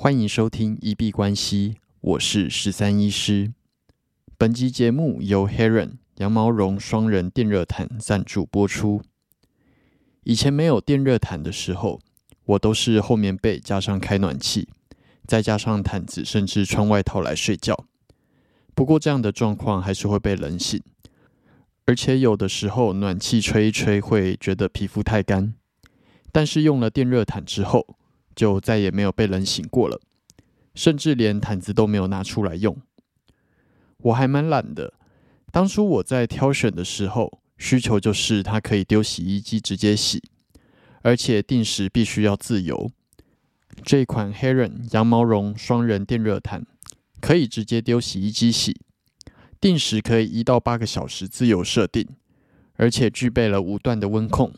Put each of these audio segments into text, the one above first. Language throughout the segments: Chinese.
欢迎收听一币关系，我是十三医师。本集节目由 Heron 羊毛绒双人电热毯赞助播出。以前没有电热毯的时候，我都是厚棉被加上开暖气，再加上毯子，甚至穿外套来睡觉。不过这样的状况还是会被冷醒，而且有的时候暖气吹一吹会觉得皮肤太干。但是用了电热毯之后，就再也没有被冷醒过了，甚至连毯子都没有拿出来用。我还蛮懒的，当初我在挑选的时候，需求就是它可以丢洗衣机直接洗，而且定时必须要自由。这款 Heron 羊毛绒双人电热毯可以直接丢洗衣机洗，定时可以一到八个小时自由设定，而且具备了五段的温控。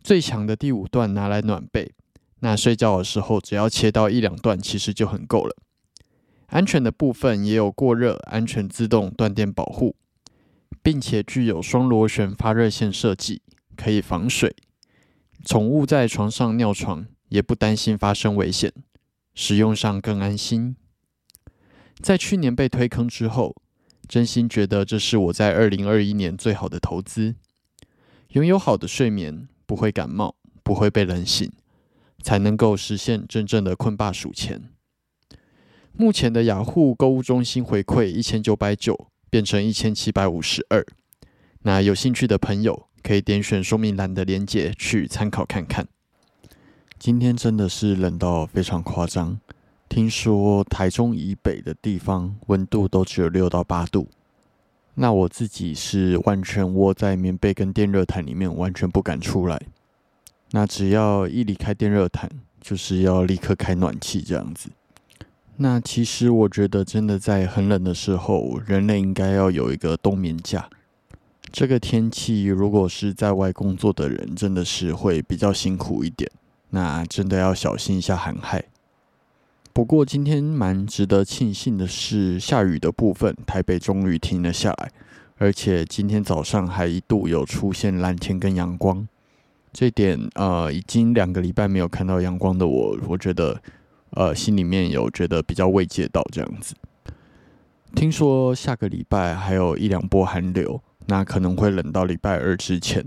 最强的第五段拿来暖被，那睡觉的时候只要切到一两段，其实就很够了。安全的部分也有过热、安全自动断电保护，并且具有双螺旋发热线设计，可以防水。宠物在床上尿床也不担心发生危险，使用上更安心。在去年被推坑之后，真心觉得这是我在二零二一年最好的投资。拥有好的睡眠。不会感冒，不会被冷醒，才能够实现真正的困霸数钱。目前的雅虎购物中心回馈一千九百九，变成一千七百五十二。那有兴趣的朋友可以点选说明栏的链接去参考看看。今天真的是冷到非常夸张，听说台中以北的地方温度都只有六到八度。那我自己是完全窝在棉被跟电热毯里面，完全不敢出来。那只要一离开电热毯，就是要立刻开暖气这样子。那其实我觉得，真的在很冷的时候，人类应该要有一个冬眠假。这个天气，如果是在外工作的人，真的是会比较辛苦一点。那真的要小心一下寒害。不过今天蛮值得庆幸的是，下雨的部分台北终于停了下来，而且今天早上还一度有出现蓝天跟阳光。这点呃，已经两个礼拜没有看到阳光的我，我觉得呃心里面有觉得比较慰藉到这样子。听说下个礼拜还有一两波寒流，那可能会冷到礼拜二之前。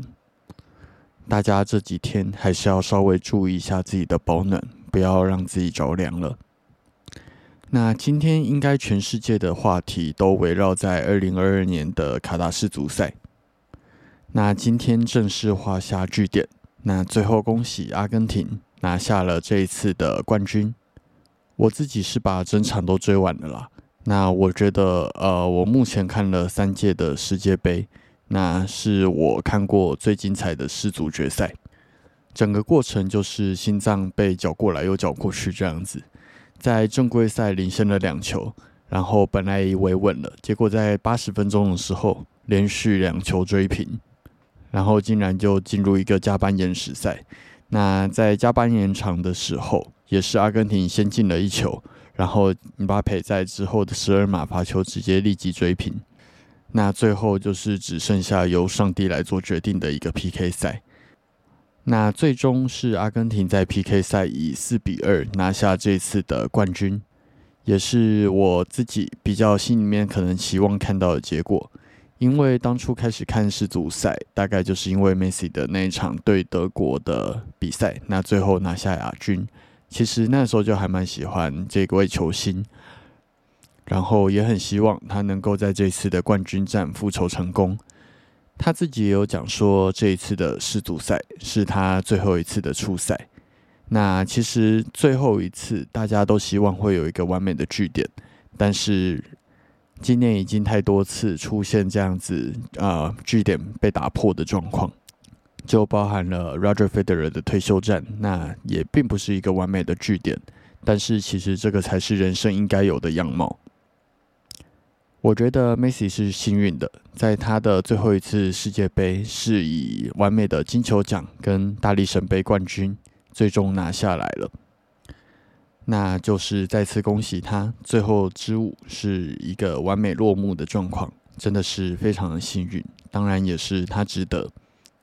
大家这几天还是要稍微注意一下自己的保暖，不要让自己着凉了。那今天应该全世界的话题都围绕在二零二二年的卡达世足赛。那今天正式画下句点。那最后恭喜阿根廷拿下了这一次的冠军。我自己是把整场都追完了啦。那我觉得，呃，我目前看了三届的世界杯，那是我看过最精彩的世足决赛。整个过程就是心脏被搅过来又搅过去这样子。在正规赛领先了两球，然后本来以为稳了，结果在八十分钟的时候连续两球追平，然后竟然就进入一个加班延时赛。那在加班延长的时候，也是阿根廷先进了一球，然后姆巴佩在之后的十二码罚球直接立即追平。那最后就是只剩下由上帝来做决定的一个 PK 赛。那最终是阿根廷在 PK 赛以四比二拿下这次的冠军，也是我自己比较心里面可能期望看到的结果。因为当初开始看世足赛，大概就是因为梅西的那一场对德国的比赛，那最后拿下亚军。其实那时候就还蛮喜欢这位球星，然后也很希望他能够在这次的冠军战复仇成功。他自己也有讲说，这一次的世足赛是他最后一次的初赛。那其实最后一次，大家都希望会有一个完美的句点，但是今年已经太多次出现这样子啊据点被打破的状况，就包含了 Roger Federer 的退休战，那也并不是一个完美的据点。但是其实这个才是人生应该有的样貌。我觉得 Messi 是幸运的，在他的最后一次世界杯是以完美的金球奖跟大力神杯冠军最终拿下来了。那就是再次恭喜他，最后之舞是一个完美落幕的状况，真的是非常的幸运。当然也是他值得，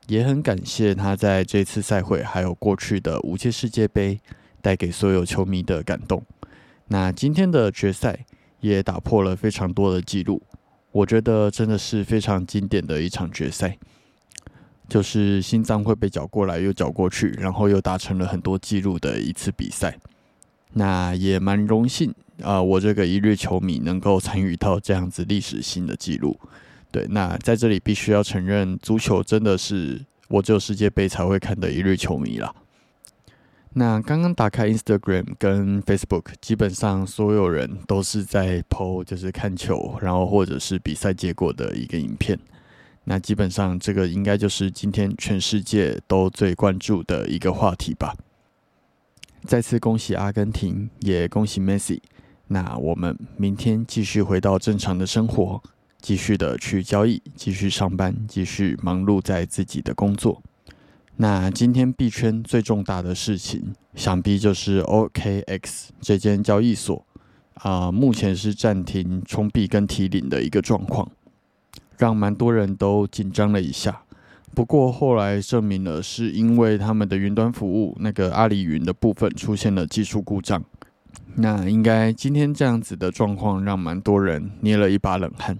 也很感谢他在这次赛会还有过去的五届世界杯带给所有球迷的感动。那今天的决赛也打破了非常多的记录，我觉得真的是非常经典的一场决赛，就是心脏会被搅过来又搅过去，然后又达成了很多记录的一次比赛。那也蛮荣幸啊，我这个一日球迷能够参与到这样子历史性的记录。对，那在这里必须要承认，足球真的是我只有世界杯才会看的一日球迷啦。那刚刚打开 Instagram 跟 Facebook，基本上所有人都是在 PO 就是看球，然后或者是比赛结果的一个影片。那基本上这个应该就是今天全世界都最关注的一个话题吧。再次恭喜阿根廷，也恭喜 Messi。那我们明天继续回到正常的生活。继续的去交易，继续上班，继续忙碌在自己的工作。那今天币圈最重大的事情，想必就是 OKX 这间交易所啊，目前是暂停充币跟提领的一个状况，让蛮多人都紧张了一下。不过后来证明了，是因为他们的云端服务那个阿里云的部分出现了技术故障。那应该今天这样子的状况，让蛮多人捏了一把冷汗。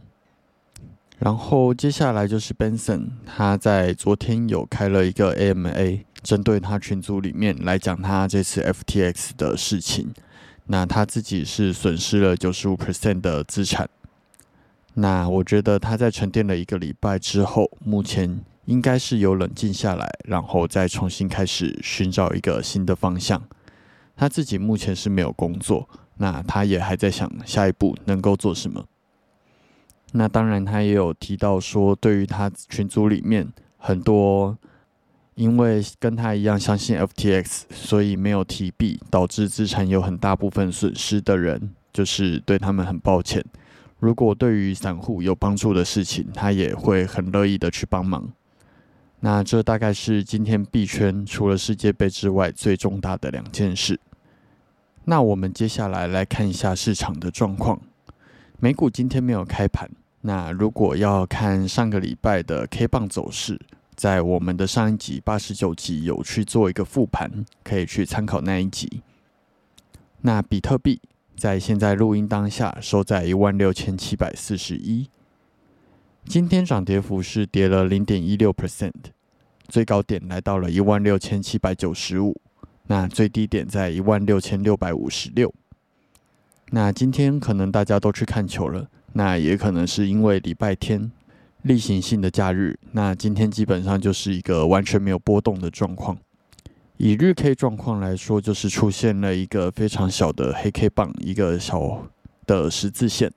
然后接下来就是 Benson，他在昨天有开了一个 AMA，针对他群组里面来讲他这次 FTX 的事情。那他自己是损失了九十五 percent 的资产。那我觉得他在沉淀了一个礼拜之后，目前应该是有冷静下来，然后再重新开始寻找一个新的方向。他自己目前是没有工作，那他也还在想下一步能够做什么。那当然，他也有提到说，对于他群组里面很多因为跟他一样相信 FTX，所以没有提币，导致资产有很大部分损失的人，就是对他们很抱歉。如果对于散户有帮助的事情，他也会很乐意的去帮忙。那这大概是今天币圈除了世界杯之外最重大的两件事。那我们接下来来看一下市场的状况。美股今天没有开盘。那如果要看上个礼拜的 K 棒走势，在我们的上一集八十九集有去做一个复盘，可以去参考那一集。那比特币在现在录音当下收在一万六千七百四十一，今天涨跌幅是跌了零点一六 percent，最高点来到了一万六千七百九十五，那最低点在一万六千六百五十六。那今天可能大家都去看球了，那也可能是因为礼拜天例行性的假日。那今天基本上就是一个完全没有波动的状况。以日 K 状况来说，就是出现了一个非常小的黑 K 棒，一个小的十字线。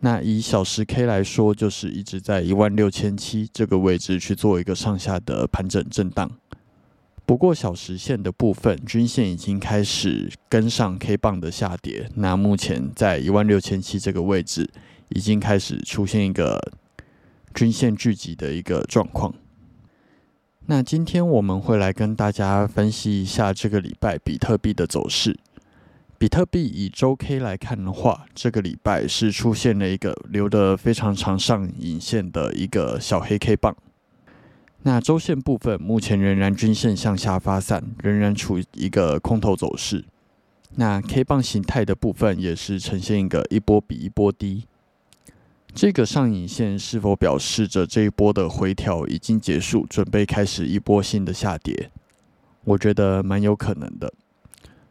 那以小时 K 来说，就是一直在一万六千七这个位置去做一个上下的盘整震荡。不过小时线的部分均线已经开始跟上 K 棒的下跌，那目前在一万六千七这个位置已经开始出现一个均线聚集的一个状况。那今天我们会来跟大家分析一下这个礼拜比特币的走势。比特币以周 K 来看的话，这个礼拜是出现了一个留得非常长上影线的一个小黑 K 棒。那周线部分目前仍然均线向下发散，仍然处于一个空头走势。那 K 棒形态的部分也是呈现一个一波比一波低。这个上影线是否表示着这一波的回调已经结束，准备开始一波新的下跌？我觉得蛮有可能的。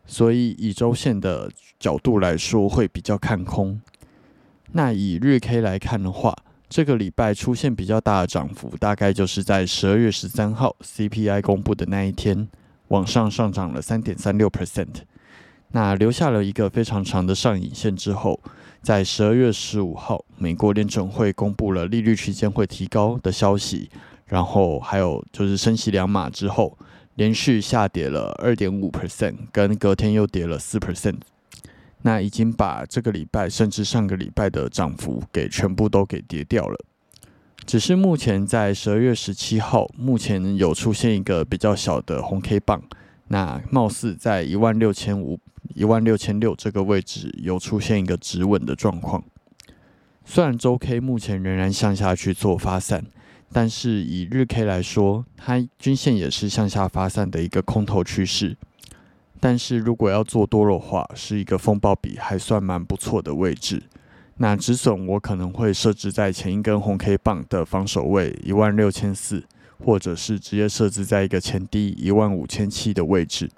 所以以周线的角度来说，会比较看空。那以日 K 来看的话，这个礼拜出现比较大的涨幅，大概就是在十二月十三号 CPI 公布的那一天，往上上涨了三点三六 percent。那留下了一个非常长的上影线之后，在十二月十五号，美国联准会公布了利率区间会提高的消息，然后还有就是升息两码之后，连续下跌了二点五 percent，跟隔天又跌了四 percent。那已经把这个礼拜甚至上个礼拜的涨幅给全部都给跌掉了，只是目前在十二月十七号，目前有出现一个比较小的红 K 棒，那貌似在一万六千五、一万六千六这个位置有出现一个止稳的状况。虽然周 K 目前仍然向下去做发散，但是以日 K 来说，它均线也是向下发散的一个空头趋势。但是如果要做多的话，是一个风暴比还算蛮不错的位置。那止损我可能会设置在前一根红 K 棒的防守位一万六千四，或者是直接设置在一个前低一万五千七的位置。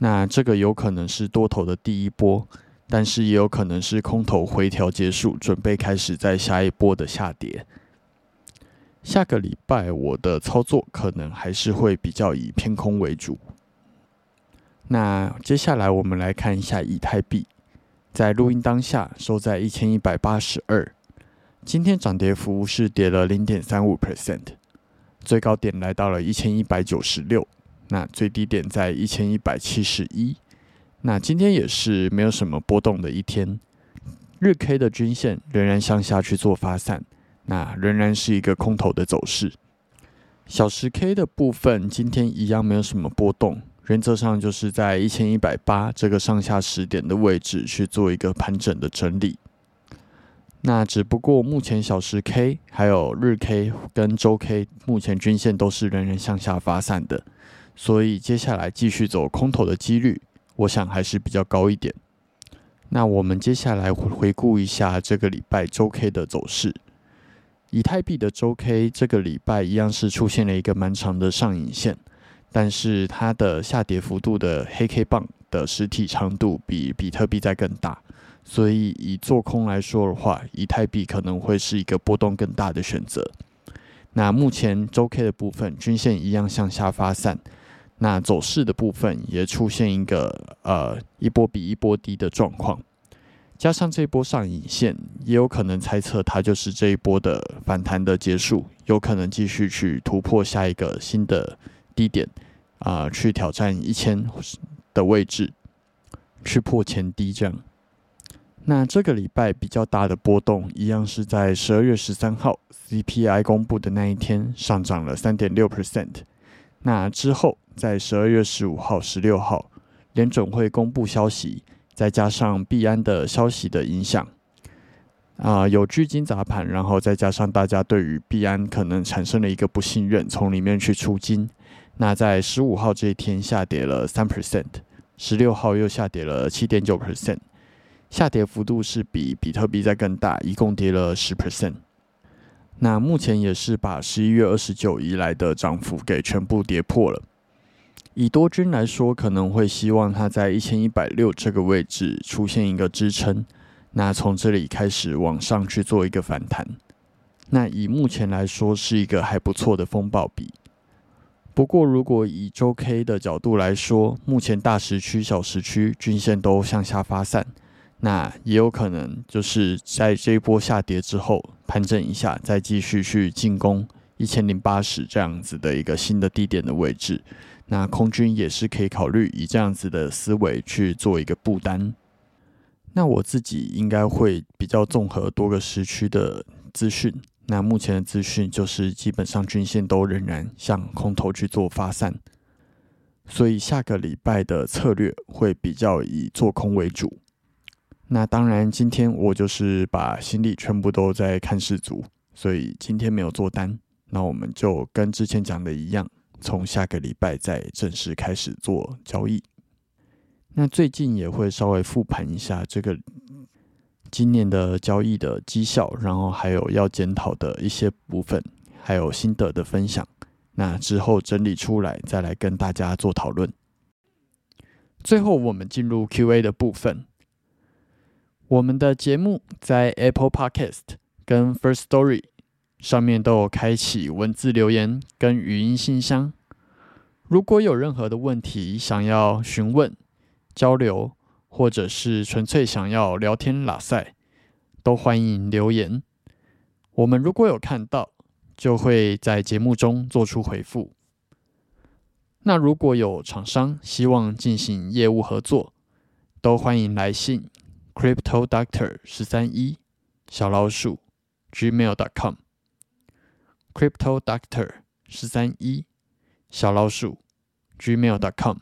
那这个有可能是多头的第一波，但是也有可能是空头回调结束，准备开始在下一波的下跌。下个礼拜我的操作可能还是会比较以偏空为主。那接下来我们来看一下以太币。在录音当下收在一千一百八十二，今天涨跌幅是跌了零点三五 percent，最高点来到了一千一百九十六，那最低点在一千一百七十一，那今天也是没有什么波动的一天，日 K 的均线仍然向下去做发散，那仍然是一个空头的走势，小时 K 的部分今天一样没有什么波动。原则上就是在一千一百八这个上下十点的位置去做一个盘整的整理。那只不过目前小时 K 还有日 K 跟周 K 目前均线都是仍然向下发散的，所以接下来继续走空头的几率，我想还是比较高一点。那我们接下来回顾一下这个礼拜周 K 的走势。以太币的周 K 这个礼拜一样是出现了一个蛮长的上影线。但是它的下跌幅度的黑 K 棒的实体长度比比特币在更大，所以以做空来说的话，以太币可能会是一个波动更大的选择。那目前周 K 的部分均线一样向下发散，那走势的部分也出现一个呃一波比一波低的状况，加上这波上影线，也有可能猜测它就是这一波的反弹的结束，有可能继续去突破下一个新的低点。啊，去挑战一千的位置，去破前低这样。那这个礼拜比较大的波动，一样是在十二月十三号 CPI 公布的那一天，上涨了三点六 percent。那之后，在十二月十五号、十六号，联准会公布消息，再加上币安的消息的影响，啊，有巨金砸盘，然后再加上大家对于币安可能产生了一个不信任，从里面去出金。那在十五号这一天下跌了三 percent，十六号又下跌了七点九 percent，下跌幅度是比比特币在更大，一共跌了十 percent。那目前也是把十一月二十九以来的涨幅给全部跌破了。以多军来说，可能会希望它在一千一百六这个位置出现一个支撑，那从这里开始往上去做一个反弹。那以目前来说，是一个还不错的风暴比。不过，如果以周 K 的角度来说，目前大时区、小时区均线都向下发散，那也有可能就是在这一波下跌之后盘整一下，再继续去进攻一千零八十这样子的一个新的低点的位置。那空军也是可以考虑以这样子的思维去做一个布单。那我自己应该会比较综合多个时区的资讯。那目前的资讯就是，基本上均线都仍然向空头去做发散，所以下个礼拜的策略会比较以做空为主。那当然，今天我就是把心力全部都在看市足，所以今天没有做单。那我们就跟之前讲的一样，从下个礼拜再正式开始做交易。那最近也会稍微复盘一下这个。今年的交易的绩效，然后还有要检讨的一些部分，还有心得的分享。那之后整理出来，再来跟大家做讨论。最后，我们进入 Q&A 的部分。我们的节目在 Apple Podcast 跟 First Story 上面都有开启文字留言跟语音信箱。如果有任何的问题想要询问、交流。或者是纯粹想要聊天拉塞，都欢迎留言。我们如果有看到，就会在节目中做出回复。那如果有厂商希望进行业务合作，都欢迎来信 crypto doctor 十三一小老鼠 gmail.com crypto doctor 十三一小老鼠 gmail.com。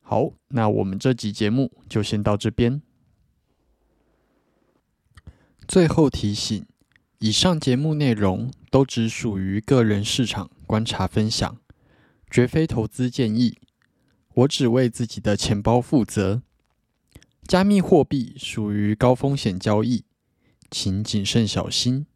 好，那我们这集节目就先到这边。最后提醒：以上节目内容都只属于个人市场观察分享，绝非投资建议。我只为自己的钱包负责。加密货币属于高风险交易，请谨慎小心。